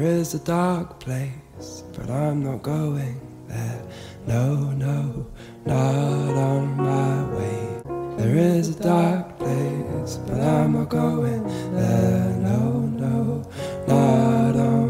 There is a dark place, but I'm not going there. No, no, not on my way. There is a dark place, but I'm not going there. No, no, not on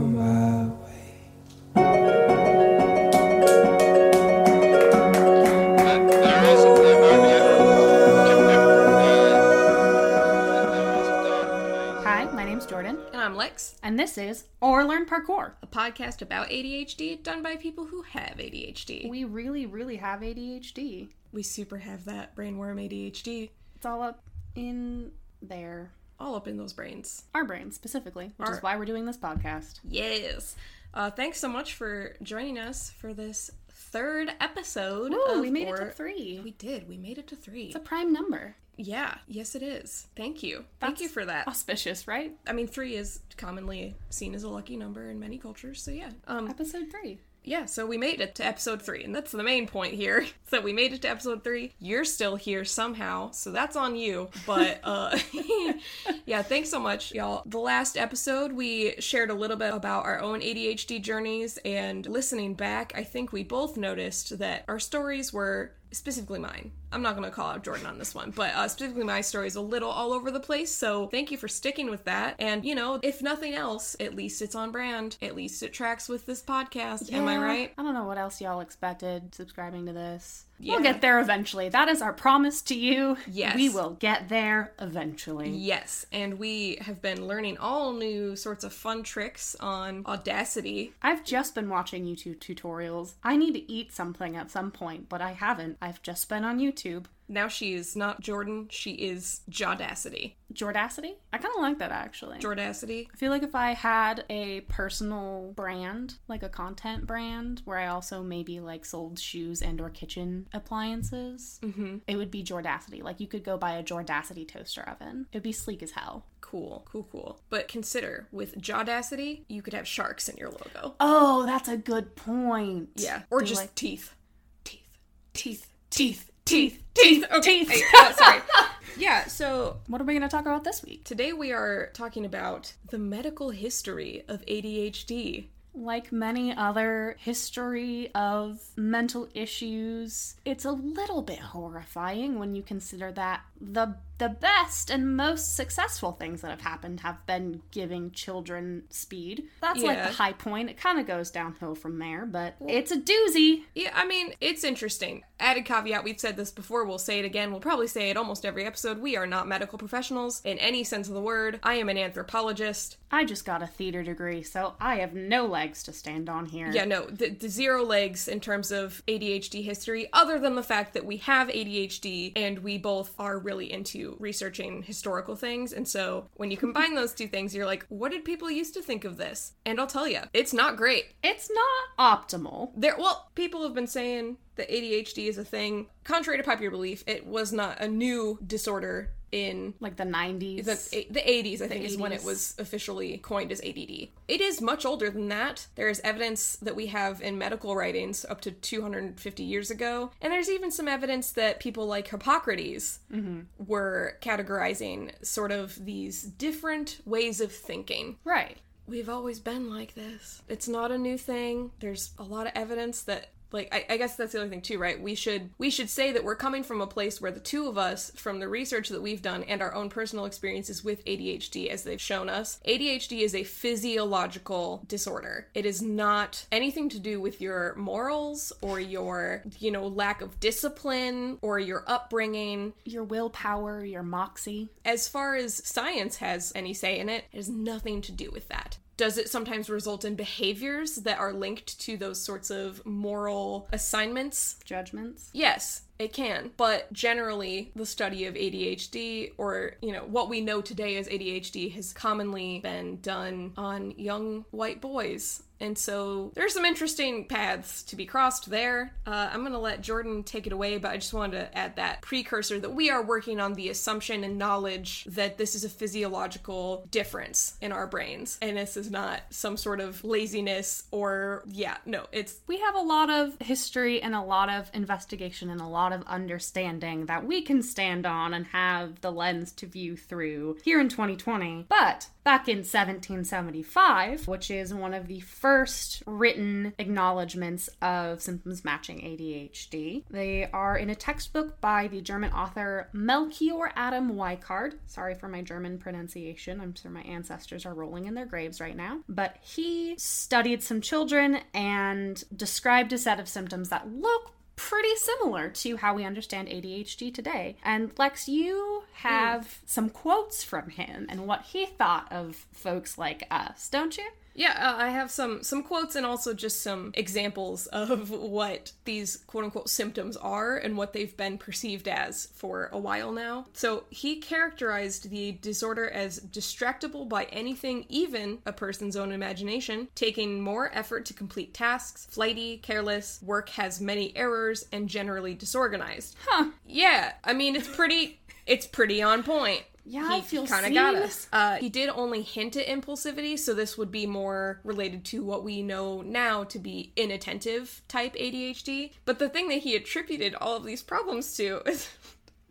this is Or Learn Parkour. a podcast about ADHD done by people who have ADHD. We, really, really have ADHD. We super have that brainworm ADHD It's all up in there. all up in those brains. Our brains, specifically, which Our- is why we're doing this podcast. Yes. Uh, thanks so much for joining us for this third episode. Ooh, we made it to three. We did. We made it to three. It's a prime number. Yeah. Yes, it is. Thank you. Thank you for that. Auspicious, right? I mean, three is commonly seen as a lucky number in many cultures. So yeah. Um, Episode three. yeah, so we made it to episode three, and that's the main point here. So we made it to episode three. You're still here somehow, so that's on you. But uh yeah, thanks so much, y'all. The last episode we shared a little bit about our own ADHD journeys, and listening back, I think we both noticed that our stories were specifically mine. I'm not going to call out Jordan on this one, but uh, specifically my story is a little all over the place. So thank you for sticking with that. And you know, if nothing else, at least it's on brand. At least it tracks with this podcast. Am I right? I don't know what else y'all expected subscribing to this. Yeah. We'll get there eventually. That is our promise to you. Yes. We will get there eventually. Yes, and we have been learning all new sorts of fun tricks on Audacity. I've just been watching YouTube tutorials. I need to eat something at some point, but I haven't. I've just been on YouTube. Now she is not Jordan, she is Jodacity. Jordacity? I kind of like that actually. Jordacity? I feel like if I had a personal brand, like a content brand, where I also maybe like sold shoes and or kitchen appliances, mm-hmm. it would be Jordacity. Like you could go buy a Jordacity toaster oven. It'd be sleek as hell. Cool, cool, cool. But consider, with Jodacity, you could have sharks in your logo. Oh, that's a good point. Yeah. Or Do just like- teeth. Teeth. teeth, teeth, teeth, Teeth. teeth, Okay. teeth. Oh, sorry. yeah, so What are we going to talk about this week? today we are talking about the medical history of ADHD. Like many other history of mental issues, it's a little bit horrifying when you consider that the the best and most successful things that have happened have been giving children speed. That's like the high point. It kind of goes downhill from there, but it's a doozy. Yeah, I mean, it's interesting. Added caveat, we've said this before, we'll say it again, we'll probably say it almost every episode. We are not medical professionals in any sense of the word. I am an anthropologist. I just got a theater degree, so I have no legs to stand on here. Yeah, no, the, the zero legs in terms of ADHD history, other than the fact that we have ADHD and we both are really into researching historical things. And so when you combine those two things, you're like, what did people used to think of this? And I'll tell you, it's not great. It's not optimal. There, well, people have been saying that ADHD is a thing. Contrary to popular belief, it was not a new disorder in Like the 90s. the, the 80s, I think, is when it was officially coined as ADD. It is much older than that. There is evidence that we have in medical writings up to 250 years ago. And there's even some evidence that people like Hippocrates were categorizing sort of these different ways of thinking. right. We've always been like this. It's not a new thing. There's a lot of evidence that like I, I guess that's the other thing too, right? We should we should say that we're coming from a place where the two of us, from the research that we've done and our own personal experiences with ADHD as they've shown us, ADHD is a physiological disorder. It is not anything to do with your morals or your, you know, lack of discipline or your upbringing. Your willpower, your moxie. As far as science has any say in it, it has nothing to do with that. Does it sometimes result in behaviors that are linked to those sorts of moral assignments? judgments. Yes, it can. But generally, the study of ADHD, or, you know, what we know today as ADHD, has commonly been done on young white boys. And so there's some interesting paths to be crossed there. Uh, I'm going to let Jordan take it away, but I just wanted to add that precursor that we are working on the assumption and knowledge that this is a physiological difference in our brains. And this is not some sort of laziness or, yeah, no, it's We have a lot of history and a lot of investigation and a lot lot of understanding that we can stand on and have the lens to view through here in 2020. But back in 1775, which is one of the first written acknowledgments of symptoms matching ADHD, they are in a textbook by the German author Melchior Adam Weikard. Sorry for my German pronunciation. I'm sure my ancestors are rolling in their graves right now. But he studied some children and described a set of symptoms that look pretty similar to how we understand ADHD today. And Lex, you have hmm. some quotes from him and what he thought of folks like us, don't you? Yeah, uh, I have some some quotes and also just some examples of what these quote unquote symptoms are and what they've been perceived as for a while now. So he characterized the disorder as distractible by anything, even a person's own imagination, taking more effort to complete tasks, flighty, careless, work has many errors, and generally disorganized. Huh. Yeah, I mean it's pretty it's pretty on point Yeah, he kind of got us. Uh, he did only hint at impulsivity, so this would be more related to what we know now to be inattentive type ADHD. But the thing that he attributed all of these problems to is,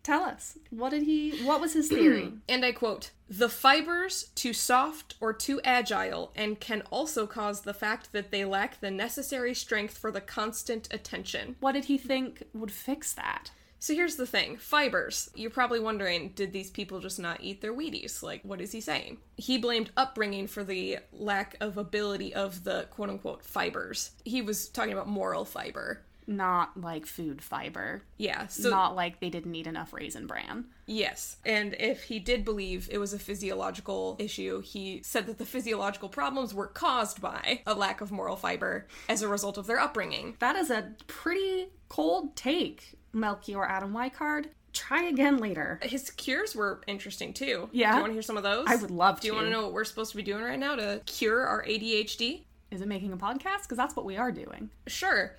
Tell us. What did he what was his theory? and I quote, the fibers too soft or too agile, and can also cause the fact that they lack the necessary strength for the constant attention. what did he think would fix that? So here's the thing fibers. You're probably wondering, did these people just not eat their Wheaties? Like, what is he saying? He blamed upbringing for the lack of ability of the quote unquote fibers. He was talking about moral fiber. Not like food fiber. Yeah, so not like they didn't eat enough raisin bran. yes. And if he did believe it was a physiological issue, he said that the physiological problems were caused by a lack of moral fiber as a result of their upbringing. That is a pretty cold take, Melchior Adam Weikard. Try again later. His cures were interesting too. Yeah? Do you want to hear some of those? I would love to. Do you want to know what we're supposed to be doing right now to cure our ADHD? Is it making a podcast? Because that's what we are doing. Sure.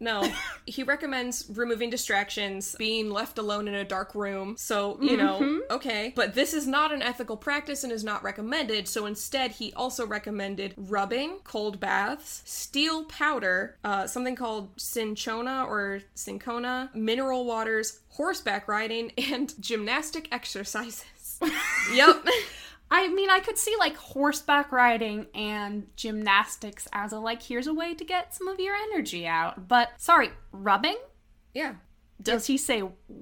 No. he recommends removing distractions, being left alone in a dark room. So, you know, okay. But this is not an ethical practice and is not recommended. So instead, he also recommended rubbing, cold baths, steel powder, uh, something called cinchona or cinchona, mineral waters, horseback riding, and gymnastic exercises. yep. I mean, I could see like horseback riding and gymnastics as a like, here's a way to get some of your energy out. But sorry, rubbing? Yeah. Does he say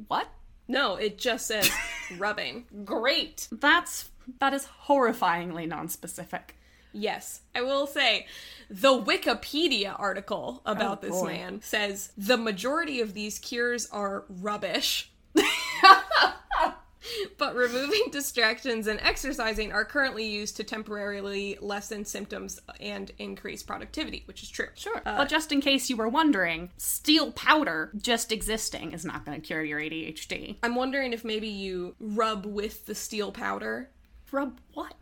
what? No, it just says rubbing. Great. That's that is horrifyingly non-specific. Yes, I will say the Wikipedia article about Oh, this boy. man says the majority of these cures are rubbish. but removing distractions and exercising are currently used to temporarily lessen symptoms and increase productivity, which is true. Sure. Uh, but just in case you were wondering, steel powder just existing is not going to cure your ADHD. I'm wondering if maybe you rub with the steel powder. Rub what?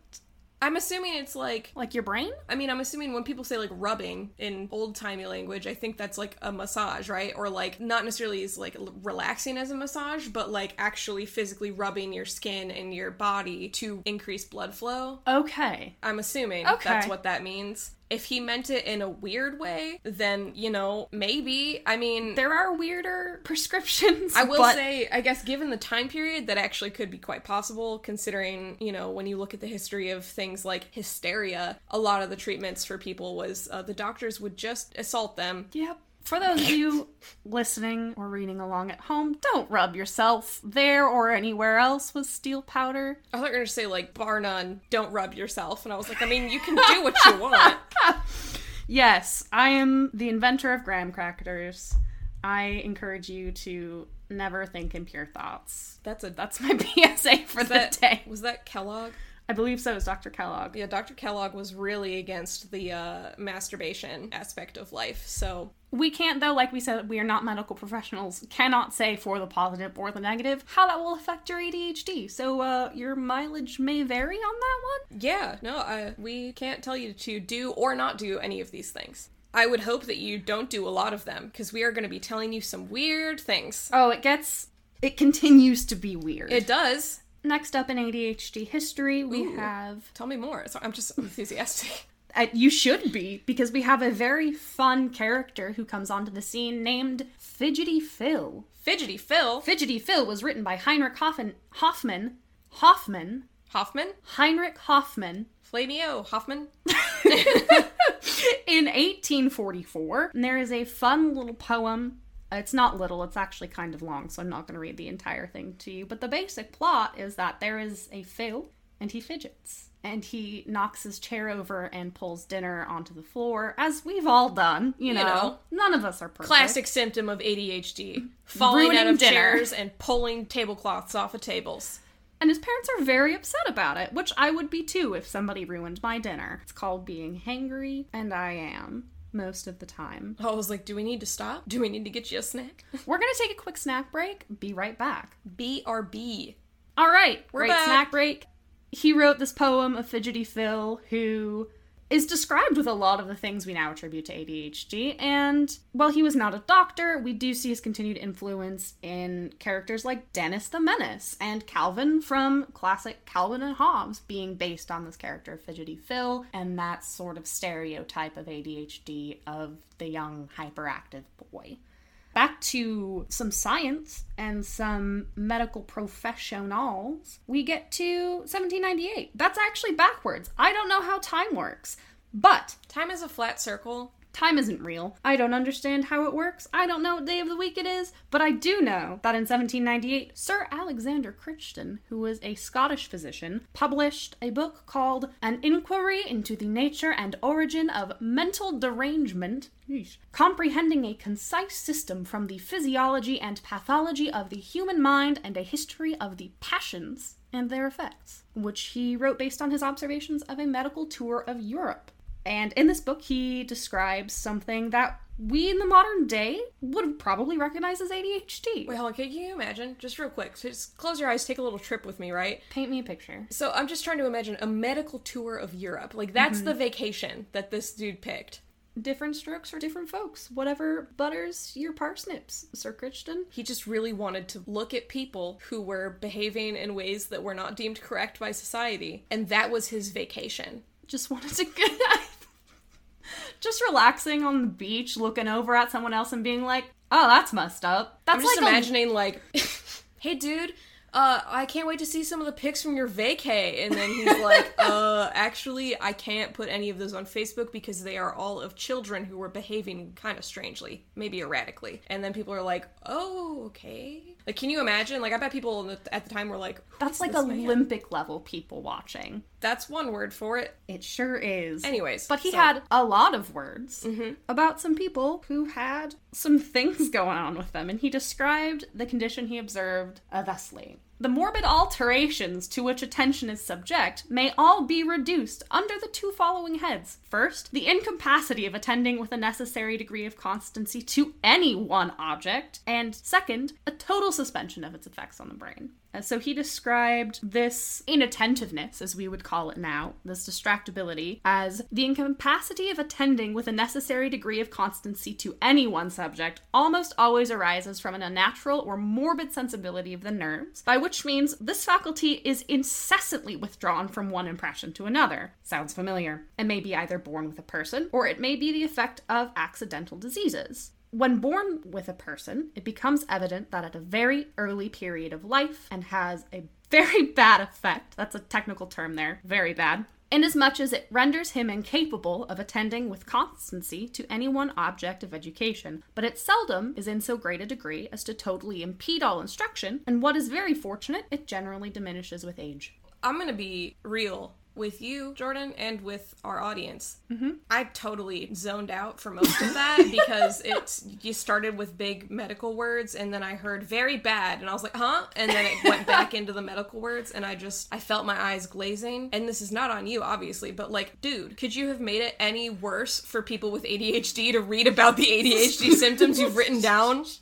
I'm assuming it's like Like your brain? I mean, I'm assuming when people say like rubbing in old timey language, I think that's like a massage, right? Or like not necessarily as like relaxing as a massage, but like actually physically rubbing your skin and your body to increase blood flow. Okay. I'm assuming Okay. that's what that means. If he meant it in a weird way, then, you know, maybe. I mean, There are weirder prescriptions. I will but say, I guess, given the time period, that actually could be quite possible, considering, you know, when you look at the history of things like hysteria, a lot of the treatments for people was uh, the doctors would just assault them. Yep. For those of you listening or reading along at home, don't rub yourself there or anywhere else with steel powder. I thought you were going to say, like, bar none, don't rub yourself. And I was like, I mean, you can do what you want. Yes, I am the inventor of graham crackers. I encourage you to never think impure thoughts. That's a. That's my PSA for the that, day. Was that Kellogg? I believe so is Dr. Kellogg. Yeah, Dr. Kellogg was really against the uh, masturbation aspect of life. So, We can't, though, like we said, we are not medical professionals, cannot say for the positive or the negative how that will affect your ADHD. So, uh, your mileage may vary on that one. yeah, no, I, we can't tell you to do or not do any of these things. I would hope that you don't do a lot of them because we are going to be telling you some weird things. Oh, it gets. It continues to be weird. It does. Next up in ADHD history, we Ooh. have Tell me more. So I'm just enthusiastic. Uh, you should be, because we have a very fun character who comes onto the scene named Fidgety Phil. Fidgety Phil. Fidgety Phil was written by Heinrich Hoffen- Hoffman. Hoffman. Hoffman. Heinrich Hoffman. Flamio Hoffman. in 1844. And there is a fun little poem. It's not little, it's actually kind of long, so I'm not going to read the entire thing to you. But the basic plot is that there is a Phil and he fidgets. And he knocks his chair over and pulls dinner onto the floor, as we've all done. You know, know. none of us are perfect. Classic symptom of ADHD. Falling Ruining out of dinner. chairs and pulling tablecloths off of tables. And his parents are very upset about it, which I would be too if somebody ruined my dinner. It's called being hangry, and I am most of the time. I was like, do we need to stop? Do we need to get you a snack? We're gonna take a quick snack break. Be right back. BRB. All right, We're great back. snack break. He wrote this poem of Fidgety Phil, who is described with a lot of the things we now attribute to ADHD. And while he was not a doctor, we do see his continued influence in characters like Dennis the Menace and Calvin from classic Calvin and Hobbes being based on this character of Fidgety Phil and that sort of stereotype of ADHD of the young hyperactive boy back to some science and some medical professionals, we get to 1798. That's actually backwards. I don't know how time works, but Time is a flat circle. Time isn't real. I don't understand how it works. I don't know what day of the week it is, but I do know that in 1798, Sir Alexander Crichton, who was a Scottish physician, published a book called An Inquiry into the Nature and Origin of Mental Derangement, yeesh, comprehending a concise system from the physiology and pathology of the human mind and a history of the passions and their effects, which he wrote based on his observations of a medical tour of Europe. And in this book, he describes something that we in the modern day would probably recognize as ADHD. Wait, hold on. Can you imagine? Just real quick. Just close your eyes. Take a little trip with me, right? Paint me a picture. So I'm just trying to imagine a medical tour of Europe. Like that's mm-hmm. the vacation that this dude picked. Different strokes for different folks. Whatever butters your parsnips, Sir Crichton. He just really wanted to look at people who were behaving in ways that were not deemed correct by society, and that was his vacation. Just wanted to get. Just relaxing on the beach, looking over at someone else and being like, "Oh, that's messed up." That's I'm just like a- imagining like, hey dude, uh, I can't wait to see some of the pics from your vacay. And then he's like, uh, actually, I can't put any of those on Facebook because they are all of children who were behaving kind of strangely, maybe erratically. And then people are like, oh, okay. Like, can you imagine? Like, I bet people at the time were like, that's like this man? Olympic level people watching. that's one word for it. It sure is. Anyways, But he so- had a lot of words about some people who had some things going on with them, and he described the condition he observed uh, thusly. The morbid alterations to which attention is subject may all be reduced under the two following heads. First, the incapacity of attending with a necessary degree of constancy to any one object, and second, a total suspension of its effects on the brain. Uh, So he described this inattentiveness, as we would call it now, this distractibility, as the incapacity of attending with a necessary degree of constancy to any one subject almost always arises from an unnatural or morbid sensibility of the nerves, by which means this faculty is incessantly withdrawn from one impression to another. Sounds familiar. It may be either born with a person, or it may be the effect of accidental diseases. When born with a person, it becomes evident that at a very early period of life and has a very bad effect. That's a technical term there, very bad. Inasmuch as it renders him incapable of attending with constancy to any one object of education, but it seldom is in so great a degree as to totally impede all instruction, and what is very fortunate, it generally diminishes with age. I'm gonna be real with you, Jordan, and with our audience. Mm-hmm. I totally zoned out for most of that because it's you started with big medical words, and then I heard very bad, and I was like, huh? And then it went back into the medical words, and I just I felt my eyes glazing. And this is not on you, obviously, but like, dude, could you have made it any worse for people with ADHD to read about the ADHD symptoms you've written down?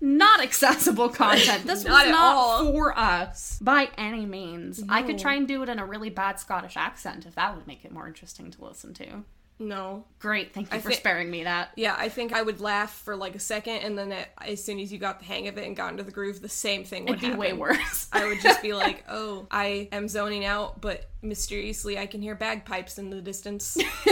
not accessible content. This Not was not for us by any means. I could try and do it in a really bad Scottish accent if that would make it more interesting to listen to. No. Great, thank you I for thi- sparing me that. Yeah, I think I would laugh for like a second, and then it, as soon as you got the hang of it and got into the groove, the same thing would It'd be way worse. I would just be like, oh, I am zoning out, but mysteriously I can hear bagpipes in the distance.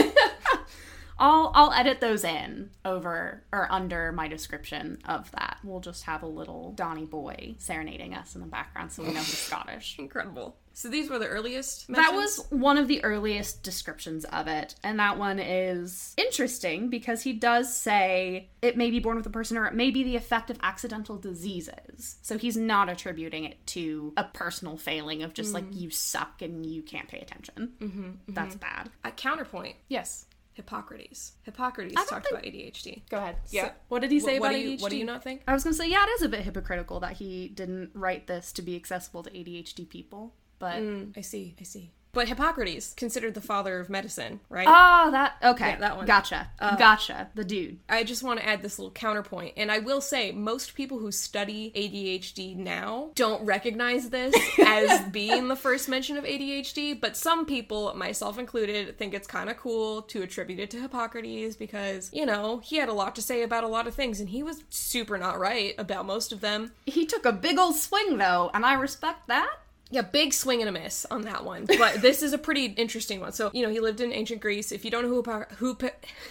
I'll I'll edit those in over or under my description of that. We'll just have a little Donny boy serenading us in the background so we know he's Scottish. Incredible. So these were the earliest. That was one of the earliest descriptions of it, and that one is interesting because he does say it may be born with a person or it may be the effect of accidental diseases. So he's not attributing it to a personal failing of just like you suck and you can't pay attention. Mm-hmm, That's bad. a counterpoint. Yes. Hippocrates. Hippocrates talked think- about ADHD. Go ahead. Yeah. What did he say what about do you, ADHD? What do you not think? I was gonna say, yeah, it is a bit hypocritical that he didn't write this to be accessible to ADHD people. But mm, I see. I see. But Hippocrates, considered the father of medicine, right? oh, that okay, Yeah, that one. Gotcha, uh, gotcha. The dude. I just want to add this little counterpoint. And I will say, most people who study ADHD now don't recognize this as being the first mention of ADHD, but some people, myself included, think it's kind of cool to attribute it to Hippocrates because, you know, he had a lot to say about a lot of things and he was super not right about most of them. He took a big old swing though, and I respect that. Yeah, big swing and a miss on that one. But this is a pretty interesting one. So, you know, he lived in ancient Greece. If you don't know who, Hippo- who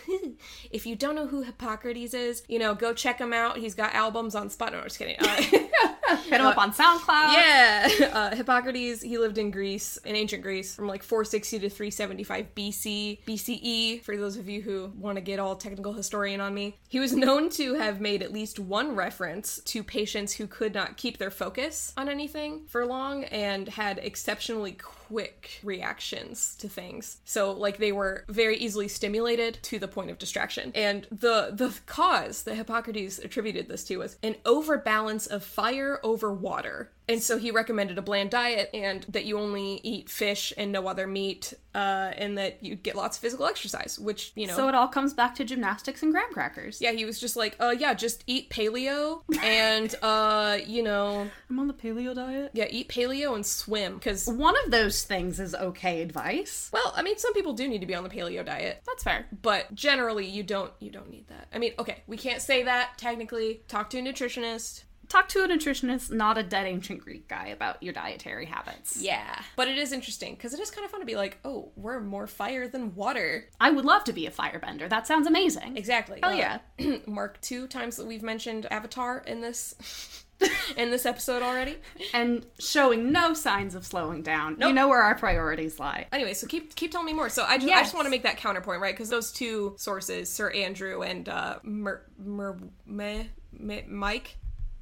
if you don't know who Hippocrates is, you know, go check him out. He's got albums on Spotify. No, I'm just kidding. Uh, Hit him up on SoundCloud. yeah, uh, Hippocrates. He lived in Greece, in ancient Greece, from like 460 to 375 BC, BCE. For those of you who want to get all technical historian on me, he was known to have made at least one reference to patients who could not keep their focus on anything for long and had exceptionally quick reactions to things. So like they were very easily stimulated to the point of distraction. And the the cause that Hippocrates attributed this to was an overbalance of fire over water. And so he recommended a bland diet and that you only eat fish and no other meat, uh, and that you get lots of physical exercise, which, you know. So it all comes back to gymnastics and graham crackers. yeah, he was just like, uh, yeah, just eat paleo and, uh, you know, I'm on the paleo diet. yeah, eat paleo and swim. Because, One of those things is okay advice. well, I mean, some people do need to be on the paleo diet. That's fair. but generally you don't you don't need that i mean okay we can't say that technically talk to a nutritionist Talk to a nutritionist, not a dead ancient Greek guy, about your dietary habits. yeah but it is interesting because it is kind of fun to be like oh we're more fire than water I would love to be a firebender. That sounds amazing. exactly Hell Uh, yeah. mark two times that we've mentioned avatar in this in this episode already and showing no signs of slowing down. You know where our priorities lie. anyway so keep keep telling me more so i just i just want to make that counterpoint right because those two sources sir andrew and uh Mer, Mer, me, me, mike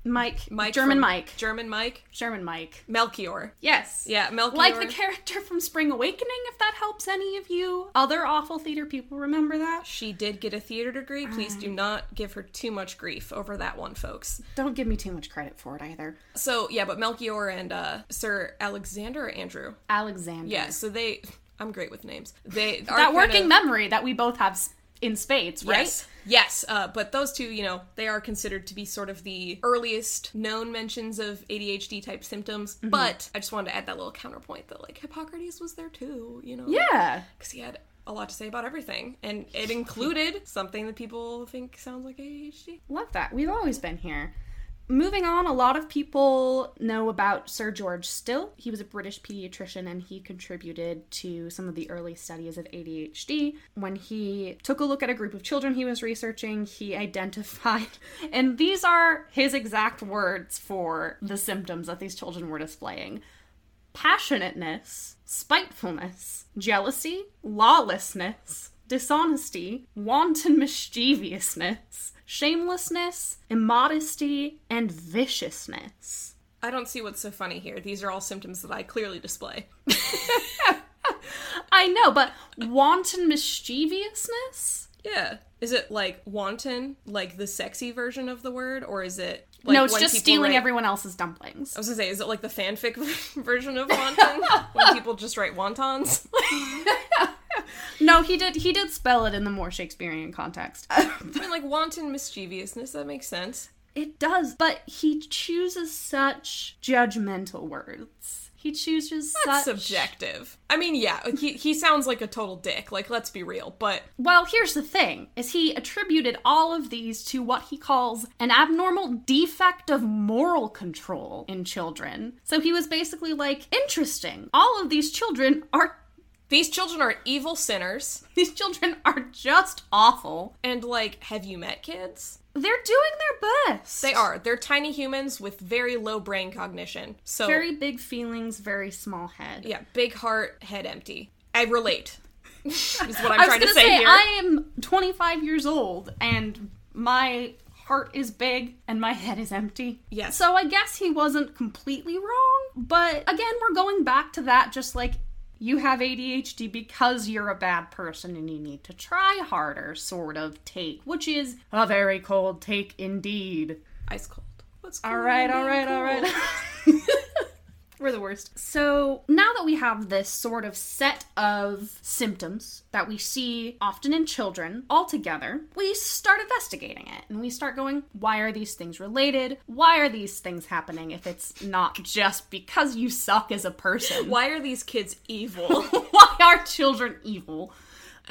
Mike, mike German Mike, german mike German Mike. melchior Yes. yeah melchior Like the character from Spring Awakening, if that helps any of you. Other awful theater people remember that. She did get a theater degree. Please Ah. do not give her too much grief over that one, folks. Don't give me too much credit for it either. So, yeah, but Melchior and uh, Sir Alexander or Andrew. Alexander. Yeah, so they. I'm great with names. They That working of- memory that we both have in spades, right? Yes, yes. Uh, but those two, you know, they are considered to be sort of the earliest known mentions of ADHD type symptoms. Mm-hmm. But I just wanted to add that little counterpoint that like Hippocrates was there too. You know. Yeah. Because he had a lot to say about everything, and it included something that people think sounds like ADHD. Love that. We've always been here. Moving on, a lot of people know about Sir George Still. He was a British pediatrician and he contributed to some of the early studies of ADHD. When he took a look at a group of children he was researching, he identified, and these are his exact words for the symptoms that these children were displaying passionateness, spitefulness, jealousy, lawlessness, dishonesty, wanton mischievousness, shamelessness, immodesty, and viciousness. I don't see what's so funny here. These are all symptoms that I clearly display. I know, but wanton mischievousness? Yeah. Is it like wanton, like the sexy version of the word, or is it like no, it's just stealing write- everyone else's dumplings. I was gonna say, is it like the fanfic version of wanton when people just write wontons? No, he did he did spell it in the more Shakespearean context. I mean, like wanton mischievousness. That makes sense. It does, but he chooses such judgmental words. He chooses That's such subjective. I mean, yeah, he, he sounds like a total dick. Like, let's be real. But Well, here's the thing: is he attributed all of these to what he calls an abnormal defect of moral control in children. So he was basically like, interesting. All of these children are these children are evil sinners. these children are just awful. And, like, have you met kids? They're doing their best. They are. They're tiny humans with very low brain cognition. So, very big feelings, very small head. yeah, big heart, head empty. I relate. is what I'm trying to say, say, here. I am 25 years old and my heart is big and my head is empty. Yes. So I guess he wasn't completely wrong, but again, we're going back to that just like you have ADHD because you're a bad person and you need to try harder sort of take, which is a very cold take indeed. Ice cold. What's All right, all right, all right. We're the worst. So now that we have this sort of set of symptoms that we see often in children all together, we start investigating it and we start going, why are these things related? Why are these things happening if it's not just because you suck as a person? Why are these kids evil? why are children evil?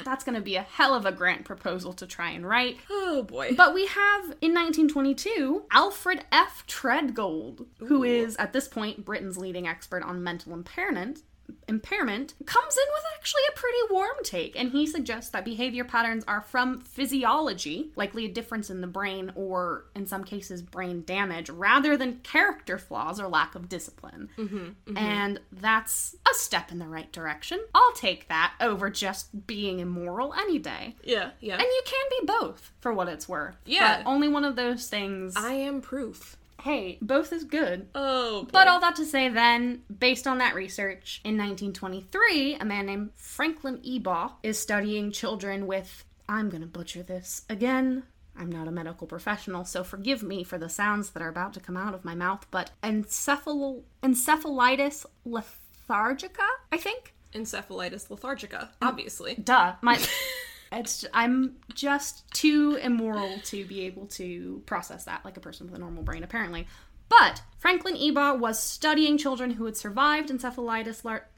That's going to be a hell of a grant proposal to try and write. oh boy. But we have in 1922 Alfred F. Tredgold, who is at this point Britain's leading expert on mental impairment. Impairment comes in with actually a pretty warm take, and he suggests that behavior patterns are from physiology, likely a difference in the brain, or in some cases, brain damage, rather than character flaws or lack of discipline. Mm-hmm, mm-hmm. And that's a step in the right direction. I'll take that over just being immoral any day. yeah, yeah. And you can be both for what it's worth. Yeah. But only one of those things. I am proof. Hey, both is good. Oh boy. But all that to say, then, based on that research, in 1923, a man named Franklin Ebaugh is studying children with, I'm gonna butcher this again. I'm not a medical professional, so forgive me for the sounds that are about to come out of my mouth, but encephal- encephalitis lethargica, I think? Encephalitis lethargica, mm. obviously. Duh. My it's I'm just too immoral to be able to process that like a person with a normal brain apparently. But Franklin Ebaugh was studying children who had survived encephalitis lar-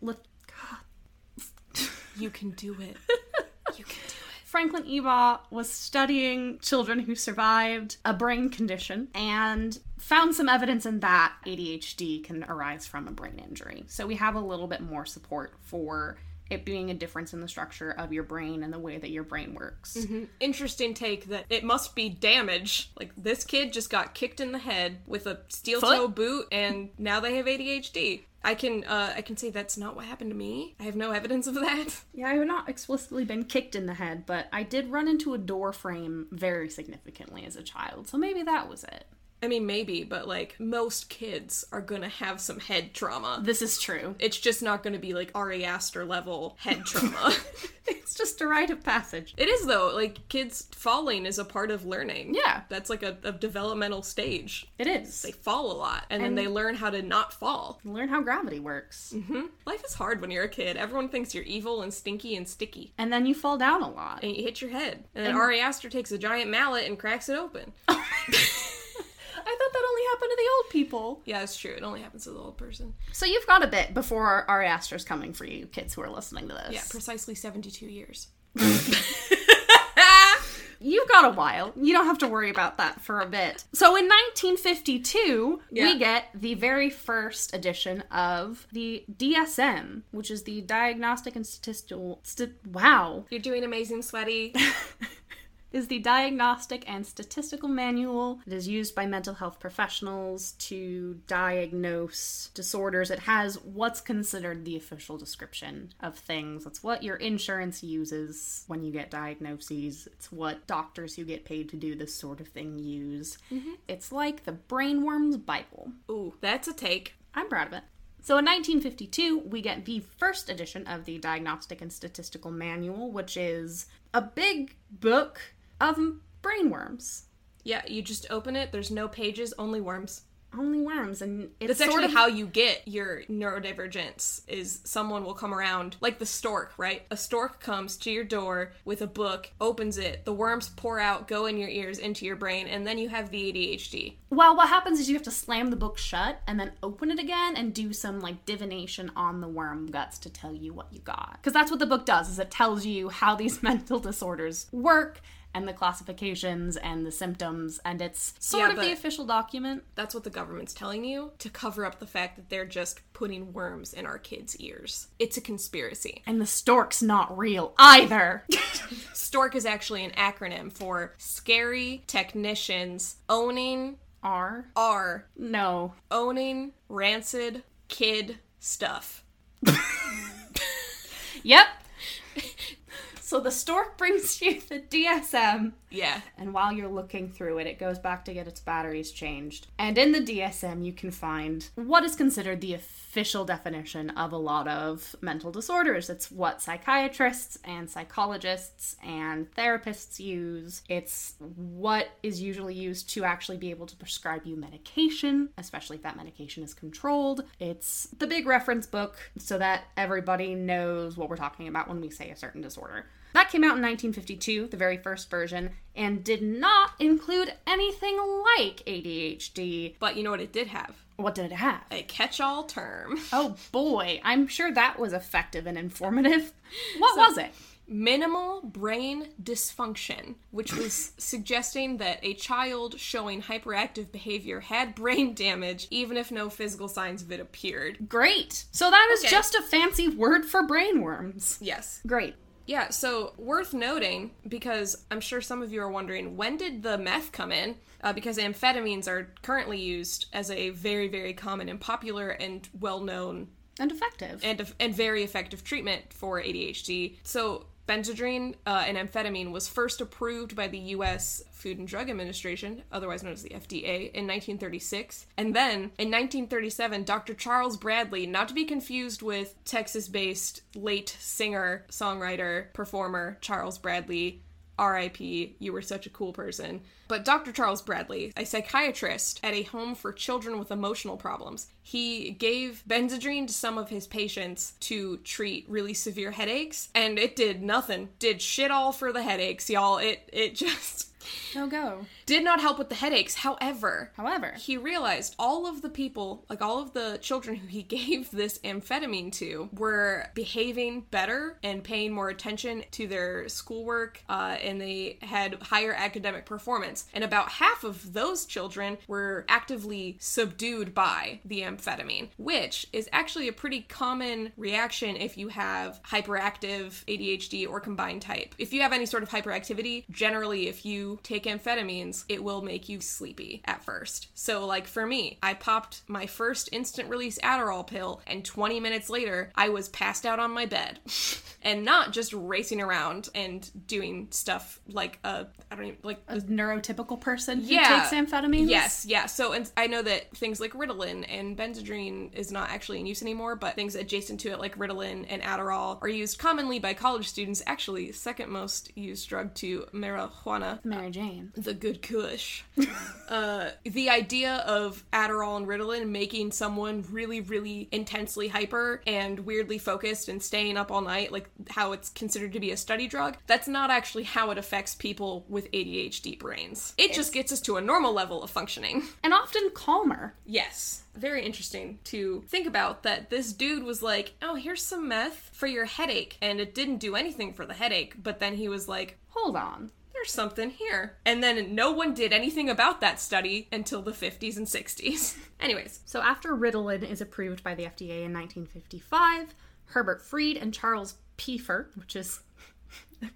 You can do it. You can do it. Franklin Ebaugh was studying children who survived a brain condition and found some evidence in that ADHD can arise from a brain injury. So we have a little bit more support for it being a difference in the structure of your brain and the way that your brain works. Interesting take that it must be damage. Like this kid just got kicked in the head with a steel Foot? toe boot, and now they have ADHD. I can uh, I can say that's not what happened to me. I have no evidence of that. Yeah, I have not explicitly been kicked in the head, but I did run into a door frame very significantly as a child, so maybe that was it. I mean, maybe, but like most kids are gonna have some head trauma. This is true. It's just not gonna be like Ari Aster level head trauma. It's just a rite of passage. it is though. Like kids falling is a part of learning. Yeah. that's like a, a developmental stage. It is. They fall a lot, and, then they learn how to not fall. Learn how gravity works. Mm-hmm. Life is hard when you're a kid. Everyone thinks you're evil and stinky and sticky. And then you fall down a lot. and you hit your head. And then And- Ari Aster takes a giant mallet and cracks it open. I thought that only happened to the old people. yeah, it's true. It only happens to the old person. So you've got a bit before Ari Aster's coming for you, kids who are listening to this. Yeah, precisely 72 years. You've got a while. You don't have to worry about that for a bit. So in 1952, Yeah. we get the very first edition of the DSM, which is the Diagnostic and Statistical. St- wow. You're doing amazing, sweaty. Is the Diagnostic and Statistical Manual. It is used by mental health professionals to diagnose disorders. It has what's considered the official description of things. It's what your insurance uses when you get diagnoses. It's what doctors who get paid to do this sort of thing use. Mm-hmm. It's like the brainworm's Bible. Ooh, that's a take. I'm proud of it. So in 1952, we get the first edition of the Diagnostic and Statistical Manual, which is a big book of brain worms. Yeah, you just open it, there's no pages, only worms. only worms, and it's That's sort actually of how you get your neurodivergence is someone will come around like the stork, right? A stork comes to your door with a book, opens it, the worms pour out, go in your ears into your brain, and then you have the ADHD. Well, what happens is you have to slam the book shut and then open it again and do some like divination on the worm guts to tell you what you got. Because that's what the book does is it tells you how these mental disorders work and the classifications and the symptoms and it's sort Yeah, of the official document. That's what the government's telling you to cover up the fact that they're just putting worms in our kids' ears. It's a conspiracy. And the stork's not real either. STORK is actually an acronym for Scary Technicians Owning R? R. No. owning rancid kid stuff. Yep. so the stork brings you the DSM Yeah. And while you're looking through it, it goes back to get its batteries changed. And in the DSM, you can find what is considered the official definition of a lot of mental disorders. It's what psychiatrists and psychologists and therapists use. It's what is usually used to actually be able to prescribe you medication, especially if that medication is controlled. It's the big reference book so that everybody knows what we're talking about when we say a certain disorder. That came out in 1952, the very first version, and did not include anything like ADHD. But you know what it did have? What did it have? A catch all term. Oh boy, I'm sure that was effective and informative. What was it? Minimal brain dysfunction, which was suggesting that a child showing hyperactive behavior had brain damage even if no physical signs of it appeared. Great. So that is Okay. just a fancy word for brainworms. Yes. Great. Yeah, so worth noting because I'm sure some of you are wondering when did the meth come in? Uh, because amphetamines are currently used as a very, very common and popular and well known And effective. and, and very effective treatment for ADHD. So, Benzedrine, uh, an amphetamine, was first approved by the U.S. Food and Drug Administration, otherwise known as the FDA, in 1936. And then, in 1937, Dr. Charles Bradley, not to be confused with Texas based late singer, songwriter, performer Charles Bradley, RIP, you were such a cool person. But Dr. Charles Bradley, a psychiatrist at a home for children with emotional problems, he gave Benzedrine to some of his patients to treat really severe headaches, and it did nothing. Did shit all for the headaches, y'all. It it just no go. Did not help with the headaches. However, However, he realized all of the people, like all of the children who he gave this amphetamine to, were behaving better and paying more attention to their schoolwork, uh, and they had higher academic performance. And about half of those children were actively subdued by the amphetamine, which is actually a pretty common reaction if you have hyperactive ADHD or combined type. If you have any sort of hyperactivity, generally, if you take amphetamines, it will make you sleepy at first. So, like for me, I popped my first instant release Adderall pill, and 20 minutes later, I was passed out on my bed. and not just racing around and doing stuff like, uh, I don't even, like, a neurotypical person who Yeah. takes amphetamines? Yes, yeah. So, and I know that things like Ritalin and Benzedrine is not actually in use anymore, but things adjacent to it like Ritalin and Adderall are used commonly by college students. Actually, second most used drug to marijuana, Mary Jane. the good kush. uh, the idea of Adderall and Ritalin making someone really, really intensely hyper and weirdly focused and staying up all night, like how it's considered to be a study drug, that's not actually how it affects people with ADHD brains. It just gets us to a normal level of functioning. And often calmer. Yes. Very interesting to think about that this dude was like, oh, here's some meth for your headache. And it didn't do anything for the headache, but then he was like, Hold on. There's something here. And then no one did anything about that study until the 50s and 60s. Anyways, So after Ritalin is approved by the FDA in 1955, Herbert Freed and Charles Pfeiffer, which is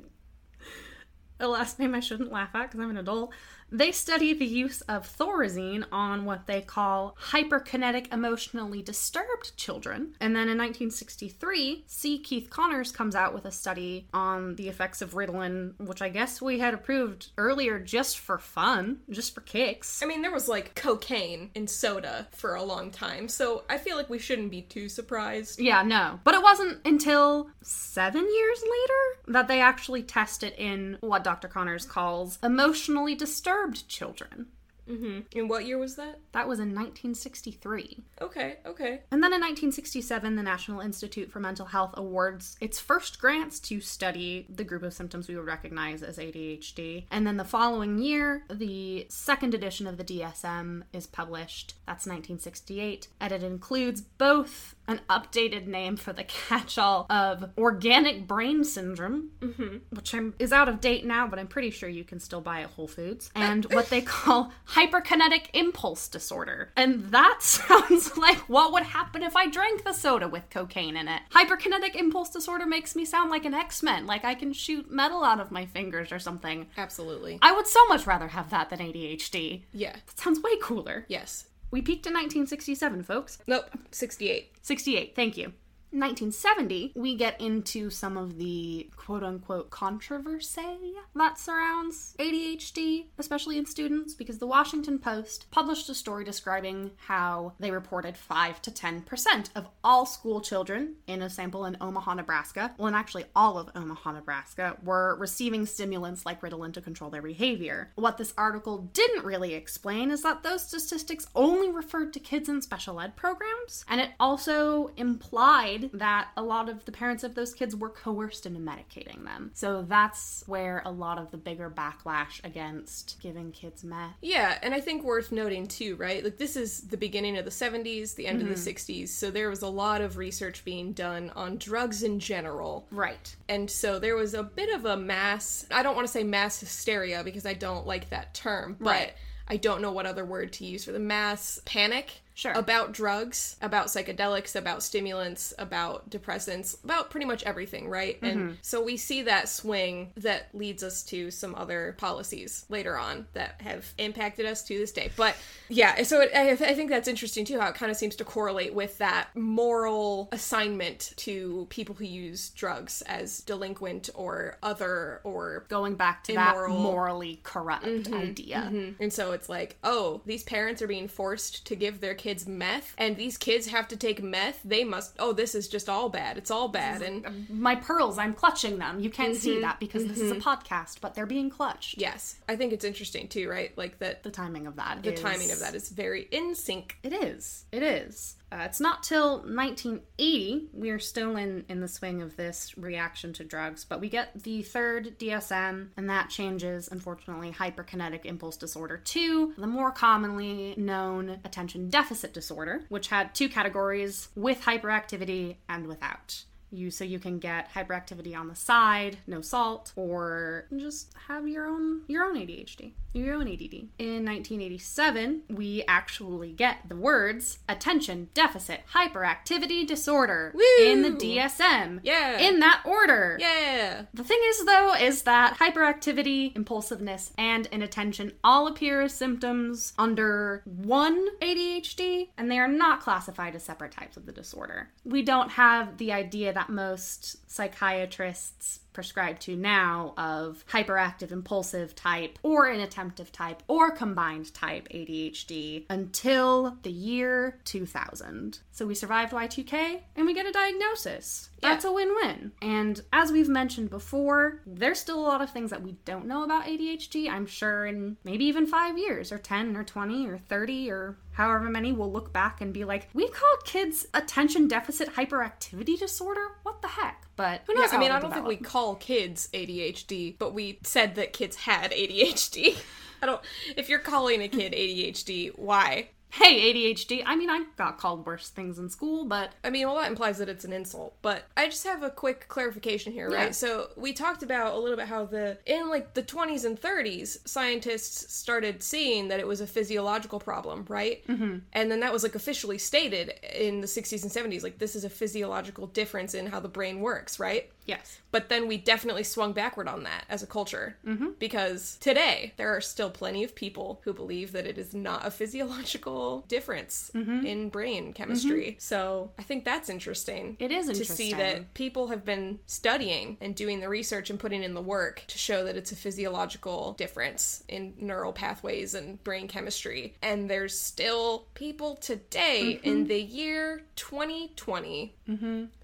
a last name I shouldn't laugh at because I'm an adult, they study the use of Thorazine on what they call hyperkinetic emotionally disturbed children. And then in 1963, C. Keith Conners comes out with a study on the effects of Ritalin, which I guess we had approved earlier just for fun, just for kicks. I mean, there was like cocaine in soda for a long time, so I feel like we shouldn't be too surprised. Yeah, no. But it wasn't until seven years later that they actually tested it in what Dr. Conners calls emotionally disturbed children. Mm-hmm. And what year was that? That was in 1963. Okay, okay. And then in 1967, the National Institute for Mental Health awards its first grants to study the group of symptoms we would recognize as ADHD. And then the following year, the second edition of the DSM is published. That's 1968. And it includes both an updated name for the catch-all of organic brain syndrome, mm-hmm. which I'm, is out of date now, but I'm pretty sure you can still buy at Whole Foods, and what they call hyperkinetic impulse disorder. And that sounds like what would happen if I drank the soda with cocaine in it. Hyperkinetic impulse disorder makes me sound like an X-Men, like I can shoot metal out of my fingers or something. Absolutely. I would so much rather have that than ADHD. Yeah. That sounds way cooler. Yes. We peaked in 1967, folks. Nope. 68. 68, thank you. 1970, we get into some of the quote unquote controversy that surrounds ADHD, especially in students, because the Washington Post published a story describing how they reported 5 to 10% of all school children in a sample in Omaha, Nebraska, well, and actually all of Omaha, Nebraska, were receiving stimulants like Ritalin to control their behavior. What this article didn't really explain is that those statistics only referred to kids in special ed programs, and it also implied that a lot of the parents of those kids were coerced into medicating them. So that's where a lot of the bigger backlash against giving kids meth. Yeah, and I think worth noting too, right? Like this is the beginning of the 70s, the end of the mm-hmm. 60s, so there was a lot of research being done on drugs in general. Right. And so there was a bit of a mass, I don't want to say mass hysteria because I don't like that term, but Right. I don't know what other word to use for the mass panic Sure. about drugs, about psychedelics, about stimulants, about depressants, about pretty much everything, right? And mm-hmm. so we see that swing that leads us to some other policies later on that have impacted us to this day. But yeah, so it, I, I think that's interesting too, how it kind of seems to correlate with that moral assignment to people who use drugs as delinquent or other or Going back to Immoral. that morally corrupt mm-hmm. idea. Mm-hmm. And so it's like, oh, these parents are being forced to give their kids meth, and these kids have to take meth. They must, oh, this is just all bad. It's all bad. And uh, My pearls, I'm clutching them. You can't see mm-hmm. that because this is a mm-hmm. podcast, but they're being clutched. yes, I think it's interesting too, right? Like that The timing of that. the timing of that is very in sync. It is. It is. Uh, it's not till 1980 we are still in in the swing of this reaction to drugs, but we get the third DSM, and that changes, unfortunately, hyperkinetic impulse disorder to the more commonly known attention deficit disorder, which had two categories: with hyperactivity and without. You so you can get hyperactivity on the side, no salt, or just have your own your own ADHD, your own ADD. In 1987, we actually get the words attention deficit hyperactivity disorder in the DSM. Yeah. In that order. Yeah. The thing is, though, is that hyperactivity, impulsiveness, and inattention all appear as symptoms under one ADHD, and they are not classified as separate types of the disorder. We don't have the idea that most psychiatrists prescribe to now of hyperactive impulsive type or inattentive type or combined type ADHD until the year 2000. So we survived Y2K and we get a diagnosis. That's a win win. And as we've mentioned before, there's still a lot of things that we don't know about ADHD. I'm sure in maybe even five years, or 10, or 20, or 30, or however many, we'll look back and be like, we call kids attention deficit hyperactivity disorder? What the heck? But who Yeah, knows? I mean, I don't think we call kids ADHD, but we said that kids had ADHD. I don't. If you're calling a kid ADHD, why? Hey, ADHD. I mean, I got called worse things in school, but I mean, well, that implies that it's an insult. But I just have a quick clarification here, right? Yeah. So we talked about a little bit how the in like the 20s and 30s, scientists started seeing that it was a physiological problem, right? Mm-hmm. And then that was like officially stated in the 60s and 70s, like this is a physiological difference in how the brain works, right? Yes. But then we definitely swung backward on that as a culture. Mm-hmm. Because today, there are still plenty of people who believe that it is not a physiological difference Mm-hmm. in brain chemistry. So I think that's interesting. It is To see that people have been studying and doing the research and putting in the work to show that it's a physiological difference in neural pathways and brain chemistry. And there's still people today Mm-hmm. in the year 2020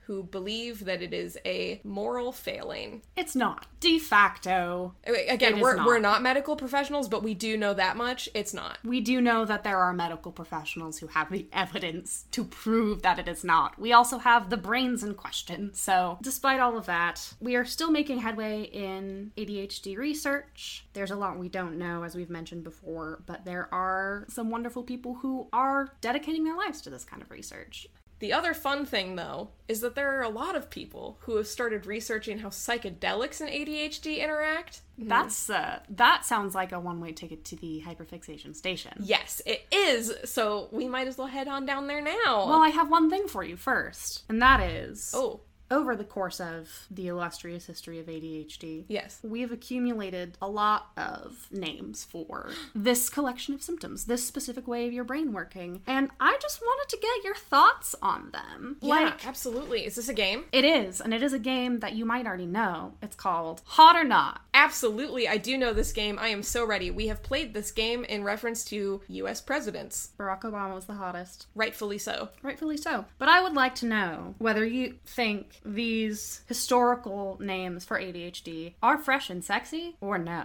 who believe that it is a moral failing. It's not. De facto. Again, we're, not. we're not medical professionals, but we do know that much. It's not. We do know that there are medical professionals who have the evidence to prove that it is not. We also have the brains in question. So, despite all of that, we are still making headway in ADHD research. There's a lot we don't know, as we've mentioned before, but there are some wonderful people who are dedicating their lives to this kind of research. The other fun thing, though, is that there are a lot of people who have started researching how psychedelics and ADHD interact. That's uh, that sounds like a one-way ticket to the hyperfixation station. Yes, it is. So we might as well head on down there now. Well, I have one thing for you first, and that is oh, over the course of the illustrious history of ADHD, yes. we have accumulated a lot of names for this collection of symptoms, this specific way of your brain working, and I just wanted to get your thoughts on them. Yeah, Like, absolutely. Is this a game? it is, and it is a game that you might already know. It's called Hot or Not. Absolutely, I do know this game. I am so ready. We have played this game in reference to US presidents. Barack Obama was the hottest. Rightfully so. Rightfully so. But I would like to know whether you think these historical names for ADHD are fresh and sexy or no.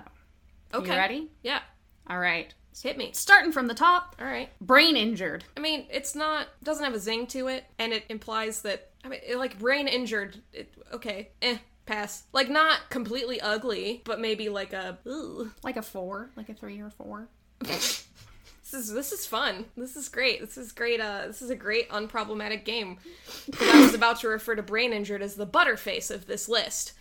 Okay. You ready? Yeah. All right. Hit me. Starting from the top, All right. brain injured. I mean, it's not doesn't have a zing to it, and it implies that I mean, it, like brain injured. It, okay, eh, pass. Like not completely ugly, but maybe like a. Ugh. Like a four, like a three or four. This is this is fun. This is great. This is great. Uh, this is a great unproblematic game. I was about to refer to brain injured as the butterface of this list.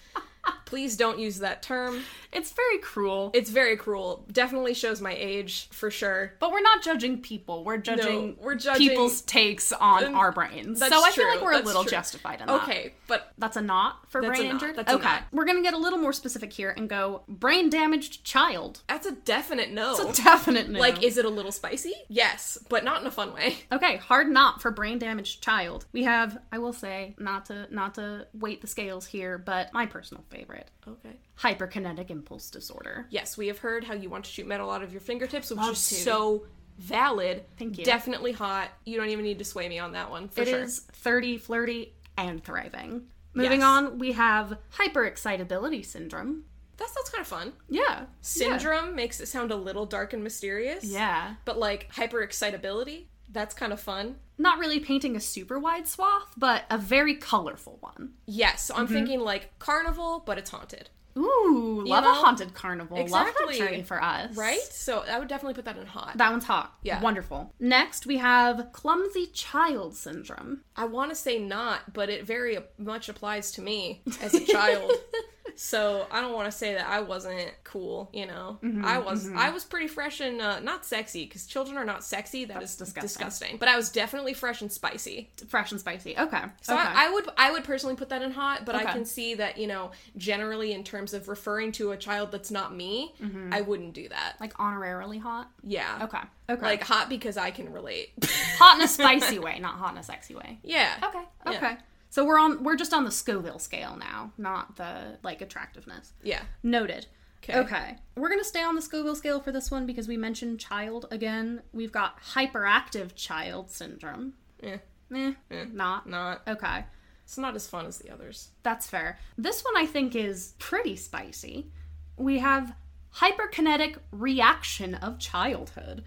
Please don't use that term. It's very cruel. It's very cruel. Definitely shows my age for sure. but we're not judging people. We're judging, we're judging- people's takes on our brains. So That's I feel like we're a little true. justified in that. Okay, but That's a not for That's brain a not, injured? that's a okay. We're going to get a little more specific here and go brain damaged child. that's a definite no. It's a definite no. Like, is it a little spicy? Yes, but not in a fun way. Okay, hard not for brain damaged child. We have, I will say, not to not to weight the scales here, but my personal favorite, Okay. hyperkinetic impulse disorder. Yes, we have heard how you want to shoot metal out of your fingertips, which Love is to. so valid. Thank you. Definitely hot. You don't even need to sway me on that one for It sure. is 30, flirty, and thriving. Moving Yes. on, we have hyperexcitability syndrome. That sounds kind of fun. Yeah. Syndrome makes it sound a little dark and mysterious. Yeah. But like hyperexcitability, that's kind of fun. Not really painting a super wide swath, but a very colorful one. Yes, so I'm Mm-hmm. thinking like carnival, but it's haunted. Ooh, love a haunted carnival. Love Exactly. that journey for us. Right? So I would definitely put that in hot. That one's hot. Yeah. Wonderful. Next, we have clumsy child syndrome. I want to say not, but it very much applies to me as a child. so I don't want to say that I wasn't cool. You know, Mm-hmm, I was. I was pretty fresh and uh, not sexy because children are not sexy. That is disgusting. disgusting. But I was definitely fresh and spicy. Fresh and spicy. Okay. So okay. I, I would. I would personally put that in hot. But I can see that you know, generally in terms of referring to a child that's not me, I wouldn't do that. like honorarily hot. Yeah. Mm-hmm. Okay. Okay. Like hot because I can relate. hot in a spicy way, not hot in a sexy way. yeah. Okay. Yeah. Okay. So we're on we're just on the Scoville scale now, not the like attractiveness. Yeah. Noted. Okay. We're going to stay on the Scoville scale for this one because we mentioned child again. We've got hyperactive child syndrome. Eh. Eh, not. Not. Okay. It's not as fun as the others. That's fair. This one I think is pretty spicy. We have hyperkinetic reaction of childhood,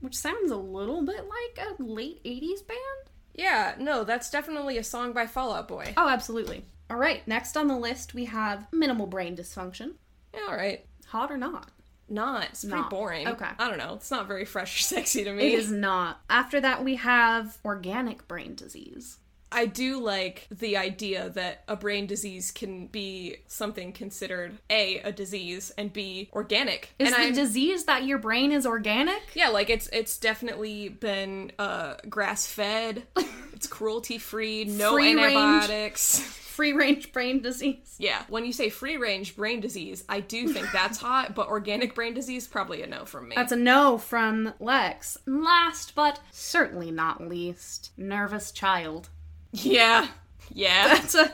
which sounds a little bit like a late 80s band. Yeah, no, that's definitely a song by Fall Out Boy. Oh, absolutely. All right, next on the list we have minimal brain dysfunction. Yeah, all right. Hot or not? Not. It's pretty Not. boring. Okay. I don't know. It's not very fresh or sexy to me. It is not. After that, we have organic brain disease. I do like the idea that a brain disease can be something considered A, a disease, and B, organic. Is and the I disease that your brain is organic? yeah, like it's it's definitely been uh grass fed, it's cruelty free, no Free range. antibiotics. Free range brain disease. Yeah, when you say free range brain disease, I do think that's hot, but organic brain disease probably a no from me. That's a no from Lex. Last but certainly not least, nervous child. Yeah, yeah. That's a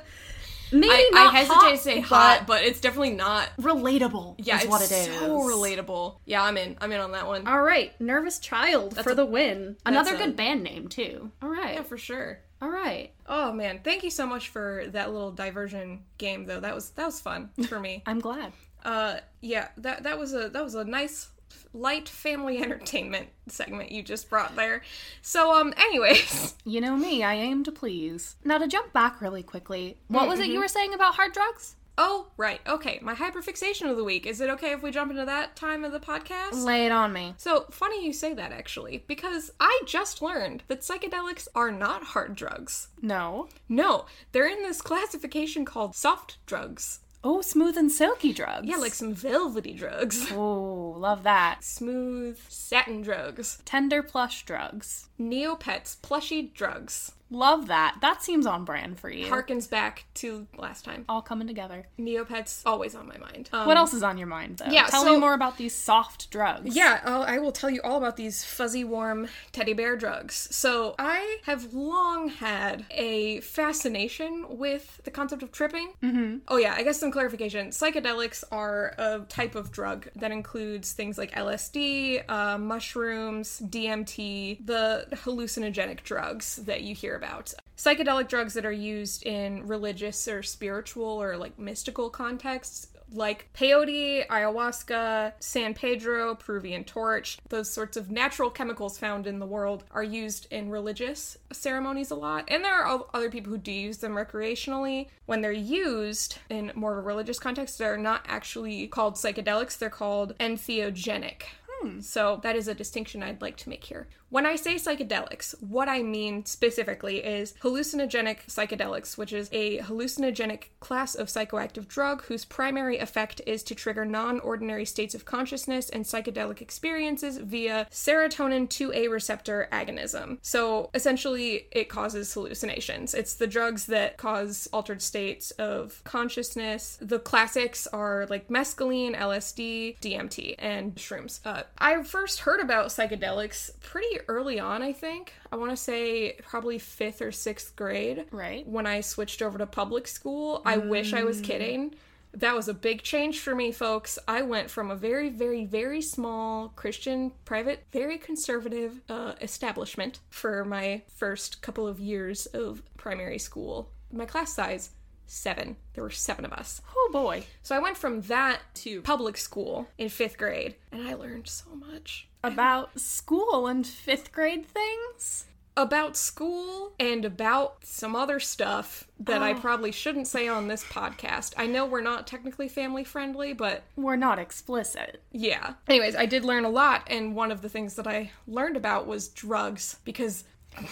maybe I, not I hesitate hot, to say hot, but it's definitely not. relatable. Yeah, is it's what it is. so relatable. Yeah, I'm in. I'm in on that one. All right, nervous child for a- the win. Another a- good band name too. All right. Yeah, for sure. All right. Oh man, thank you so much for that little diversion game though. That was that was fun for me. I'm glad. uh yeah, that that was a that was a nice light family entertainment segment you just brought there. So um anyways, You know me, I aim to please. Now, to jump back really quickly, what was it you were saying about hard drugs? oh right, okay, my hyperfixation of the week. Is it okay if we jump into that time of the podcast? Lay it on me. So funny you say that actually, because I just learned that psychedelics are not hard drugs. No. No, they're in this classification called soft drugs. Oh, smooth and silky drugs. Yeah, like some velvety drugs. Oh, love that. Smooth satin drugs. Tender plush drugs. Neopets plushy drugs. Love that. That seems on brand for you. Harkens back to last time. All coming together. Neopets always on my mind. Um, What else is on your mind, though? yeah, Tell so- me more about these soft drugs. Yeah, I'll, I will tell you all about these fuzzy, warm teddy bear drugs. So, I have long had a fascination with the concept of tripping. Mm-hmm. Oh, yeah, I guess some clarification. Psychedelics are a type of drug that includes things like LSD, uh, mushrooms, DMT, the hallucinogenic drugs that you hear about. Psychedelic drugs that are used in religious or spiritual or like mystical contexts like peyote, ayahuasca, San Pedro, Peruvian torch, those sorts of natural chemicals found in the world are used in religious ceremonies a lot. And there are other people who do use them recreationally. When they're used in more of a religious context, they're not actually called psychedelics, they're called entheogenic. Hmm. So that is a distinction I'd like to make here. When I say psychedelics, what I mean specifically is hallucinogenic psychedelics, which is a hallucinogenic class of psychoactive drug whose primary effect is to trigger non ordinary states of consciousness and psychedelic experiences via serotonin 2A receptor agonism. So essentially, it causes hallucinations. It's the drugs that cause altered states of consciousness. The classics are like mescaline, LSD, DMT, and shrooms. Uh, I first heard about psychedelics pretty early on, I think. I want to say probably fifth or sixth grade. Right. When I switched over to public school. I wish I was kidding. That was a big change for me, folks. I went from a very, very, very small Christian, private, very conservative uh, establishment for my first couple of years of primary school. My class size, seven. There were seven of us. Oh boy. So I went from that to public school in fifth grade, and I learned so much About school and fifth grade things? about school and about some other stuff that I oh. probably shouldn't say on this podcast. I know we're not technically family friendly, but We're not explicit. yeah. Anyways, I did learn a lot, and one of the things that I learned about was drugs because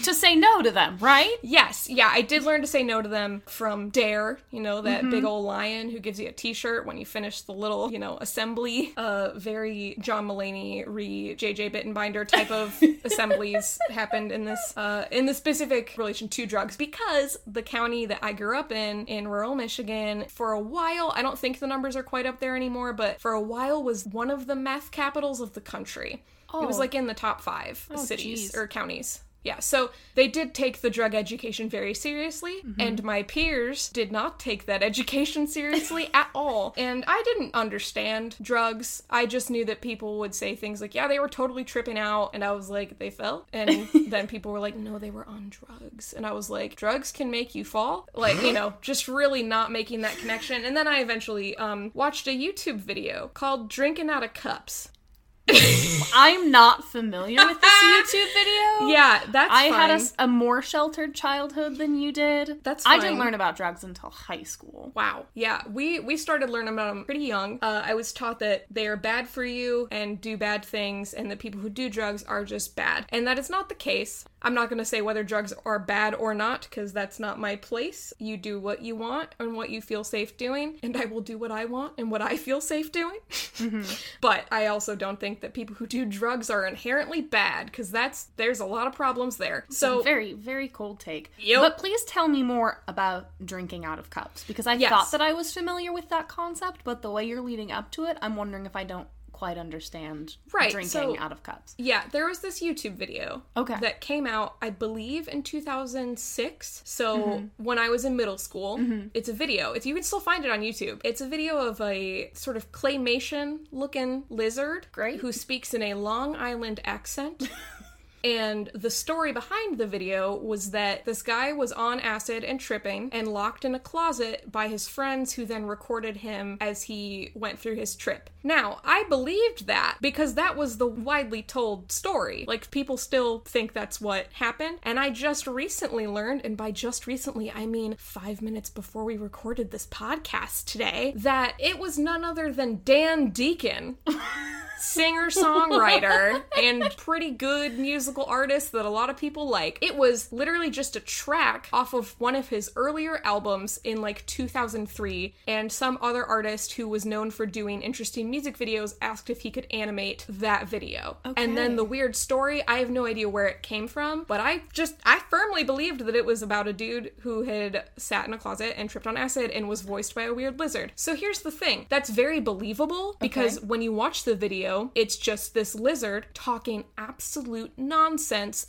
To say no to them, right? Yes, yeah, I did learn to say no to them from DARE, you know, that big old lion who gives you a t-shirt when you finish the little, you know, assembly. Uh very John Mulaney re JJ Bittenbinder type of assemblies happened in this uh in the specific relation to drugs because the county that I grew up in in rural Michigan for a while, I don't think the numbers are quite up there anymore, but for a while was one of the meth capitals of the country. It was Oh. like in the top 5 Oh, cities geez. or counties. Yeah, so they did take the drug education very seriously, and my peers did not take that education seriously at all. And I didn't understand drugs. I just knew that people would say things like, yeah, they were totally tripping out. And I was like, they fell? And then people were like, no, they were on drugs. And I was like, drugs can make you fall? Like, you know, just really not making that connection. And then I eventually um, watched a YouTube video called Drinking Out of Cups. I'm not familiar with this YouTube video. Yeah, that's I had a fine. a, more sheltered childhood than you did. That's I didn't learn about drugs until high school. Wow. Yeah, we we started learning about them pretty young. Uh, I was taught that they are bad for you and do bad things, and that people who do drugs are just bad. And that is not the case. I'm not going to say whether drugs are bad or not because that's not my place. You do what you want and what you feel safe doing, and I will do what I want and what I feel safe doing. Mm-hmm. but I also don't think that people who do drugs are inherently bad because that's there's a lot of problems there. So very, very cold take. Yep. But please tell me more about drinking out of cups because I Yes. thought that I was familiar with that concept, but the way you're leading up to it, I'm wondering if I don't quite understand Right, drinking so- out of cups. Yeah, there was this YouTube video Okay. that came out, I believe, in 2006. So Mm-hmm. when I was in middle school, it's a video. It's you can still find it on YouTube. It's a video of a sort of claymation looking lizard, Great. who speaks in a Long Island accent. And the story behind the video was that this guy was on acid and tripping and locked in a closet by his friends who then recorded him as he went through his trip. Now, I believed that because that was the widely told story. Like, people still think that's what happened. And I just recently learned, and by just recently, I mean five minutes before we recorded this podcast today, that it was none other than Dan Deacon. singer songwriter and pretty good musical artist that a lot of people like. It was literally just a track off of one of his earlier albums in like 2003, and some other artist who was known for doing interesting music videos asked if he could animate that video. Okay. And then the weird story, I have no idea where it came from, but I just, I firmly believed that it was about a dude who had sat in a closet and tripped on acid and was voiced by a weird lizard. So here's the thing that's very believable because Okay. when you watch the video, it's just this lizard talking absolute nonsense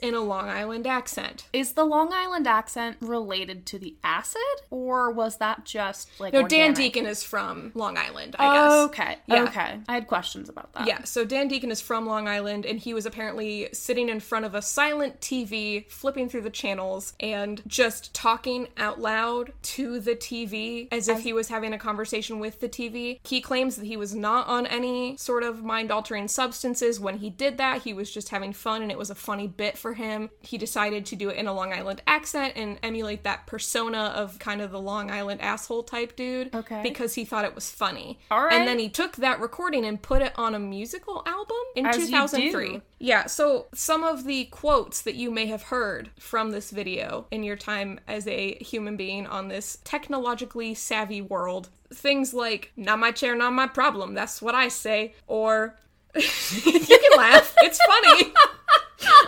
in a Long Island accent. Is the Long Island accent related to the acid, or was that just like No, Dan? Deacon is from Long Island, I guess. Okay, Yeah. okay. I had questions about that. Yeah, so Dan Deacon is from Long Island, and he was apparently sitting in front of a silent TV, flipping through the channels, and just talking out loud to the TV as if he was having a conversation with the TV. He claims that he was not on any sort of mind altering substances when he did that. He was just having fun, and it was a funny bit for him. He decided to do it in a Long Island accent and emulate that persona of kind of the Long Island asshole type dude. Okay. Because he thought it was funny. All right. And then he took that recording and put it on a musical album in As you 2003. do. Yeah, so some of the quotes that you may have heard from this video in your time as a human being on this technologically savvy world, things like, not my chair, not my problem, that's what I say, or you can laugh, it's funny.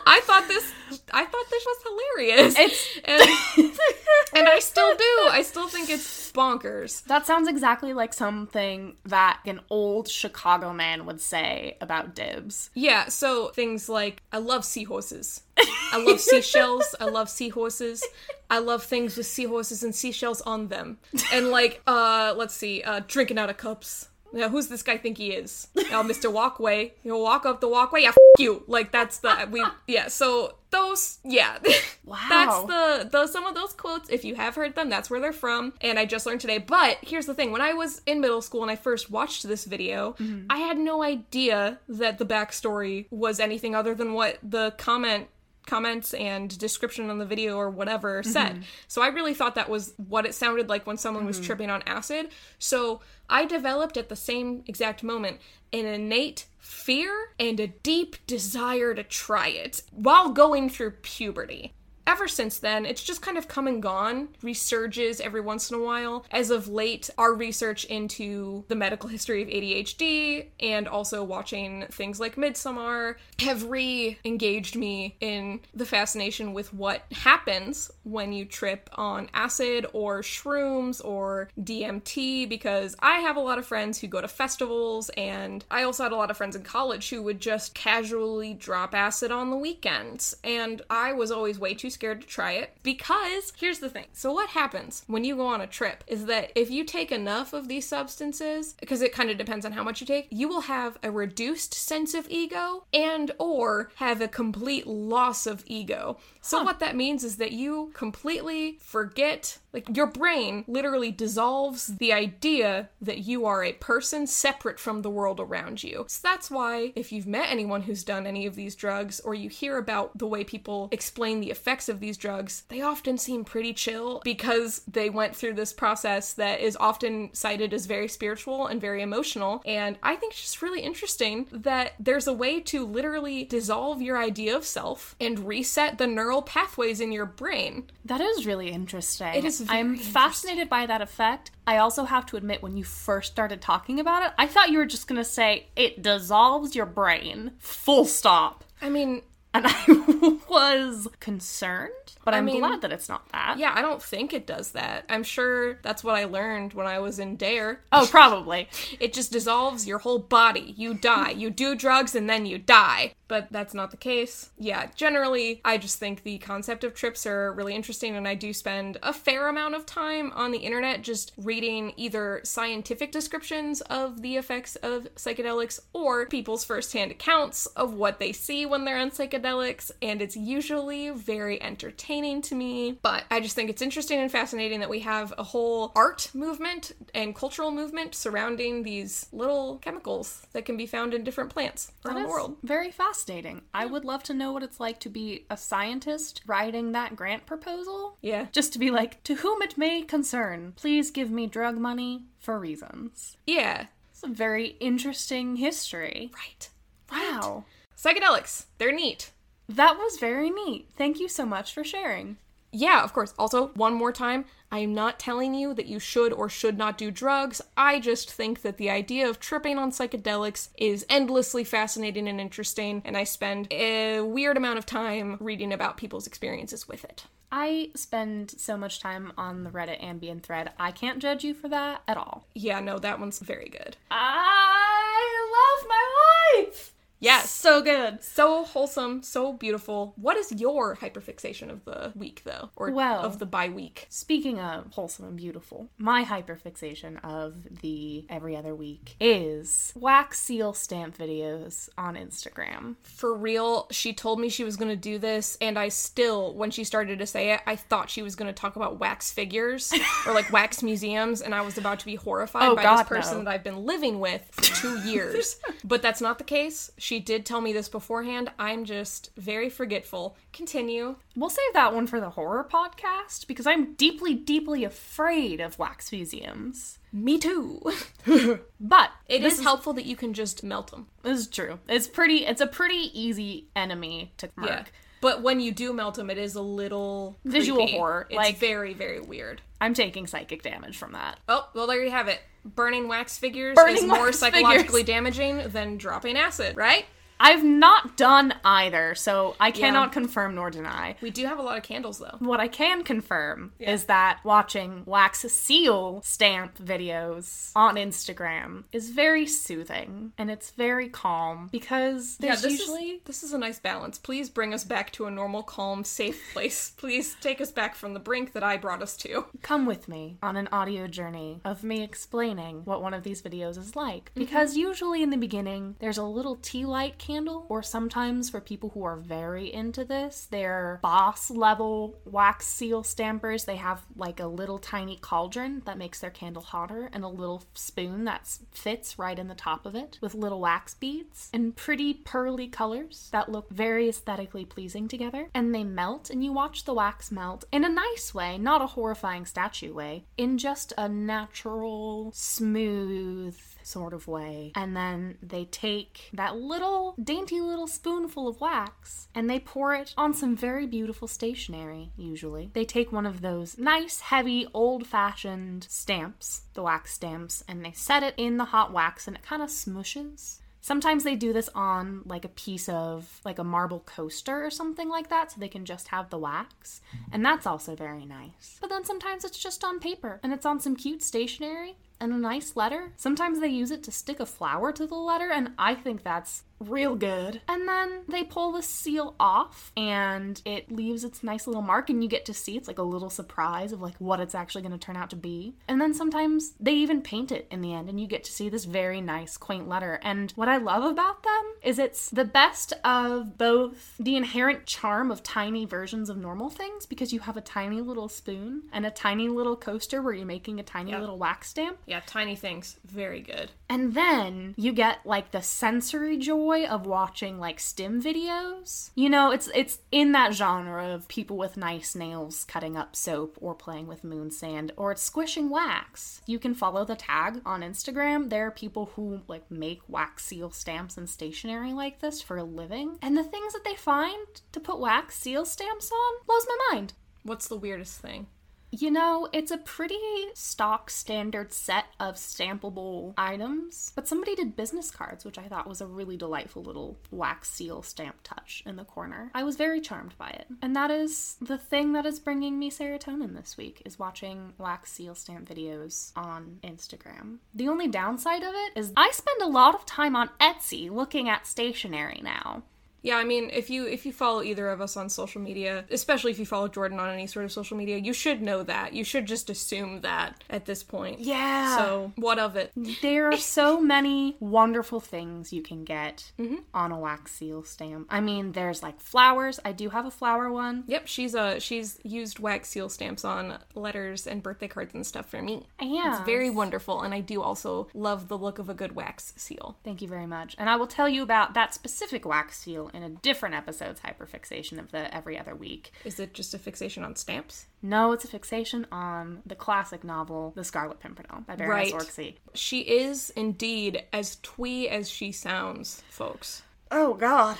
I thought this I thought this was hilarious. It's- and, and I still do. I still think it's bonkers. That sounds exactly like something that an old Chicago man would say about dibs. Yeah, so things like I love seahorses. I love seashells. I love seahorses. I love things with seahorses and seashells on them. And like, uh, let's see, uh, drinking out of cups. Yeah, who's this guy think he is? Oh, Mr. Walkway. He'll walk up the walkway. Yeah, f- you. Like that's the we. Yeah. So those. Yeah. Wow. That's the the some of those quotes. If you have heard them, that's where they're from. And I just learned today. But here's the thing: when I was in middle school and I first watched this video, mm-hmm. I had no idea that the backstory was anything other than what the comment comments and description on the video or whatever mm-hmm. said. So I really thought that was what it sounded like when someone was mm-hmm. tripping on acid. So I developed at the same exact moment an innate fear and a deep desire to try it while going through puberty. Ever since then, it's just kind of come and gone, resurges every once in a while. As of late, our research into the medical history of ADHD and also watching things like Midsommar have re engaged me in the fascination with what happens when you trip on acid or shrooms or DMT because I have a lot of friends who go to festivals and I also had a lot of friends in college who would just casually drop acid on the weekends. And I was always way too scared to try it because here's the thing. So what happens when you go on a trip is that if you take enough of these substances, because it kind of depends on how much you take, you will have a reduced sense of ego and or have a complete loss of ego. So what that means is that you completely forget like your brain literally dissolves the idea that you are a person separate from the world around you. So that's why if you've met anyone who's done any of these drugs or you hear about the way people explain the effects of these drugs, they often seem pretty chill because they went through this process that is often cited as very spiritual and very emotional. And I think it's just really interesting that there's a way to literally dissolve your idea of self and reset the neural pathways in your brain. That is really interesting. It is I'm fascinated by that effect. I also have to admit, when you first started talking about it, I thought you were just going to say it dissolves your brain, full stop. I mean, And I was concerned, but I'm mean- glad that it's not that. Yeah, I don't think it does that. I'm sure that's what I learned when I was in DARE. Oh, probably. It just dissolves your whole body. You die. You do drugs and then you die. But that's not the case. Yeah, generally, I just think the concept of trips are really interesting, and I do spend a fair amount of time on the internet just reading either scientific descriptions of the effects of psychedelics or people's firsthand accounts of what they see when they're on psychedelics, and it's usually very entertaining to me. But I just think it's interesting and fascinating that we have a whole art movement and cultural movement surrounding these little chemicals that can be found in different plants around the world. Very fascinating. I would love to know what it's like to be a scientist writing that grant proposal. Yeah. Just to be like, to whom it may concern, please give me drug money for reasons. Yeah. It's a very interesting history. Right. Wow. Psychedelics. They're neat. That was very neat. Thank you so much for sharing. Yeah, of course. Also, one more time, I am not telling you that you should or should not do drugs. I just think that the idea of tripping on psychedelics is endlessly fascinating and interesting, and I spend a weird amount of time reading about people's experiences with it. I spend so much time on the Reddit ambient thread. I can't judge you for that at all. Yeah, no, that one's very good. I love my life. Yes. So good. So wholesome, so beautiful. What is your hyperfixation of the week, though? Or Well- of the bye week? Speaking of wholesome and beautiful, my hyperfixation of the every other week is wax seal stamp videos on Instagram. For real, she told me she was going to do this, and I still, when she started to say it, I thought she was going to talk about wax figures or like wax museums, and I was about to be horrified Oh, by God, this person no. that I've been living with for two years. but that's not the case. She did tell me this beforehand. I'm just very forgetful. Continue. We'll save that one for the horror podcast because I'm deeply, deeply afraid of wax museums. Me too. But it is, is helpful that you can just melt them. This is true. It's pretty. It's a pretty easy enemy to murk. Yeah. But when you do melt them, it is a little Visual creepy. horror, It's like- very, very weird. I'm taking psychic damage from that. Oh, well, there you have it. Burning wax figures Burning is more psychologically figures. damaging than dropping acid, right? I've not done either, so I cannot confirm nor deny. We do have a lot of candles, though. What I can confirm is that watching wax seal stamp videos on Instagram is very soothing and it's very calm because Yeah, this usually is this is a nice balance. Please bring us back to a normal, calm, safe place. Please take us back from the brink that I brought us to. come with me on an audio journey of me explaining what one of these videos is like. Mm-hmm. Because usually in the beginning, there's a little tea light candle, or sometimes for people who are very into this, they're boss level wax seal stampers. They have like a little tiny cauldron that makes their candle hotter and a little spoon that fits right in the top of it with little wax beads and pretty pearly colors that look very aesthetically pleasing together. And they melt, and you watch the wax melt in a nice way, not a horrifying statue way, in just a natural, smooth, sort of way. And then they take that little dainty little spoonful of wax and they pour it on some very beautiful stationery, usually. They take one of those nice, heavy, old fashioned stamps, the wax stamps, and they set it in the hot wax and it kind of smushes. Sometimes they do this on like a piece of like a marble coaster or something like that so they can just have the wax. Mm-hmm. And that's also very nice. But then sometimes it's just on paper and it's on some cute stationery and a nice letter. Sometimes they use it to stick a flower to the letter and I think that's real good. And then they pull the seal off and it leaves its nice little mark and you get to see it's like a little surprise of like what it's actually going to turn out to be. And then sometimes they even paint it in the end and you get to see this very nice quaint letter. And what I love about them is it's the best of both the inherent charm of tiny versions of normal things because you have a tiny little spoon and a tiny little coaster where you're making a tiny Yeah. little wax stamp. Yeah, tiny things. Very good. And then you get like the sensory joy of watching like stim videos. You know, it's it's in that genre of people with nice nails cutting up soap or playing with moon sand or it's squishing wax. You can follow the tag on Instagram. There are people who like make wax seal stamps and stationery like this for a living. And the things that they find to put wax seal stamps on blows my mind. What's the weirdest thing? You know, it's a pretty stock standard set of stampable items, but somebody did business cards, which I thought was a really delightful little wax seal stamp touch in the corner. I was very charmed by it. And that is the thing that is bringing me serotonin this week is watching wax seal stamp videos on Instagram. The only downside of it is I spend a lot of time on Etsy looking at stationery now. Yeah, I mean, if you if you follow either of us on social media, especially if you follow Jordan on any sort of social media, you should know that. You should just assume that at this point. Yeah. So, what of it? There are so many wonderful things you can get Mm-hmm. on a wax seal stamp. I mean, there's like flowers. I do have a flower one. Yep, she's a she's used wax seal stamps on letters and birthday cards and stuff for me. Yeah. It's very wonderful, and I do also love the look of a good wax seal. Thank you very much. And I will tell you about that specific wax seal in a different episode's hyperfixation of the every other week. Is it just a fixation on stamps? No, it's a fixation on the classic novel The Scarlet Pimpernel by Baroness Right. Orczy. She is indeed as twee as she sounds, folks. Oh god.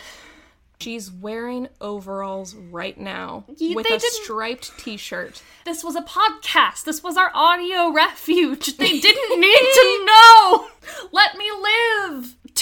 She's wearing overalls right now Ye- with they a didn't- striped t-shirt. This was a podcast. This was our audio refuge. They didn't need to know. Let me live.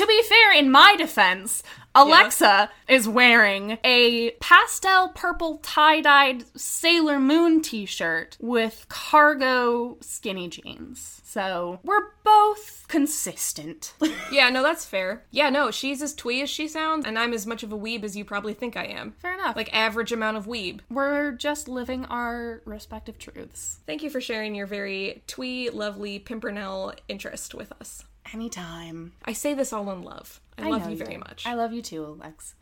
To be fair, in my defense, Alexa is wearing a pastel purple tie-dyed Sailor Moon t-shirt with cargo skinny jeans. So, we're both consistent. Yeah, no, that's fair. Yeah, no, she's as twee as she sounds, and I'm as much of a weeb as you probably think I am. Fair enough. Like average amount of weeb. we're just living our respective truths. Thank you for sharing your very twee, lovely Pimpernel interest with us. Anytime. I say this all in love. I, love you very do. much. I love you too, Alex.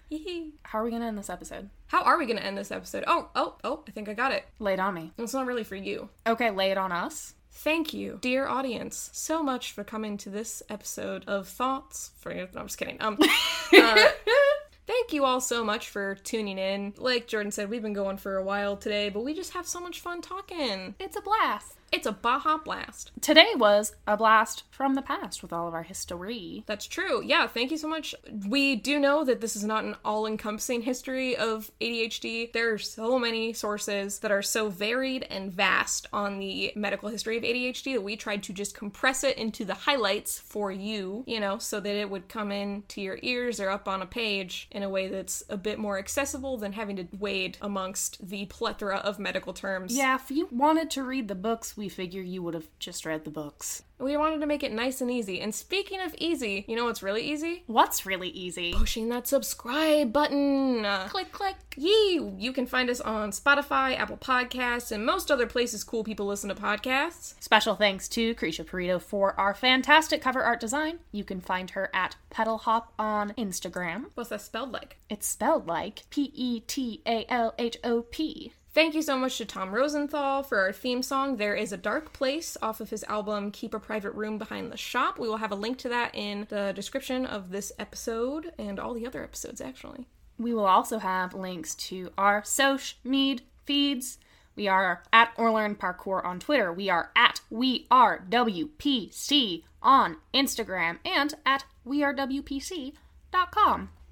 How are we gonna end this episode? How are we going to end this episode? Oh, oh, oh, I think I got it. Lay it on me. It's not really for you. Okay, lay it on us. Thank you, dear audience, so much for coming to this episode of Thoughts. For no, I'm just kidding. Um, uh, thank you all so much for tuning in. Like Jordan said, we've been going for a while today, but we just have so much fun talking. It's a blast. It's a Baja blast. Today was a blast from the past with all of our history. That's true. Yeah, thank you so much. We do know that this is not an all encompassing history of ADHD. There are so many sources that are so varied and vast on the medical history of ADHD that we tried to just compress it into the highlights for you, you know, so that it would come in to your ears or up on a page in a way that's a bit more accessible than having to wade amongst the plethora of medical terms. Yeah, if you wanted to read the books, we figure you would have just read the books. We wanted to make it nice and easy. And speaking of easy, you know what's really easy? What's really easy? pushing that subscribe button. Click, click. Yee! You can find us on Spotify, Apple Podcasts, and most other places cool people listen to podcasts. Special thanks to Krisha Perito for our fantastic cover art design. You can find her at Petal Hop on Instagram. What's that spelled like? It's spelled like P E T A L H O P. Thank you so much to Tom Rosenthal for our theme song, There is a Dark Place, off of his album Keep a Private Room Behind the Shop. We will have a link to that in the description of this episode and all the other episodes, actually. We will also have links to our social media feeds. We are at or learn parkour on Twitter. We are at we are WPC on Instagram and at wearewpc.com.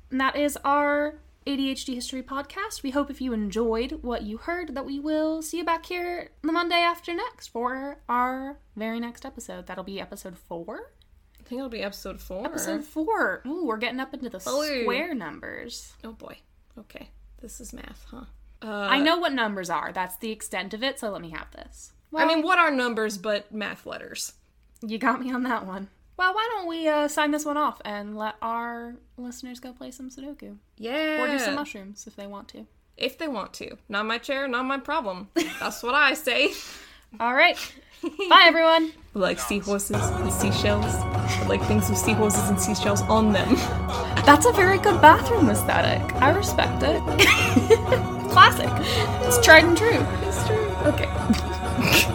And that is our ADHD history podcast. We hope if you enjoyed what you heard that we will see you back here the Monday after next for our very next episode. That'll be episode 4. I think it'll be episode four. Episode 4. Ooh, we're getting up into the Four. square numbers. Oh boy. Okay. This is math, huh? I uh, know what numbers are. That's the extent of it, so let me have this. Well, I mean, what are numbers but math letters? you got me on that one. Well, why don't we uh, sign this one off and let our listeners go play some Sudoku Yeah. or do some mushrooms if they want to. If they want to. Not my chair, not my problem. That's what I say. All right. Bye, everyone. I like seahorses and seashells. I like things with seahorses and seashells on them. That's a very good bathroom aesthetic. I respect it. Classic. It's tried and true. It's true. Okay.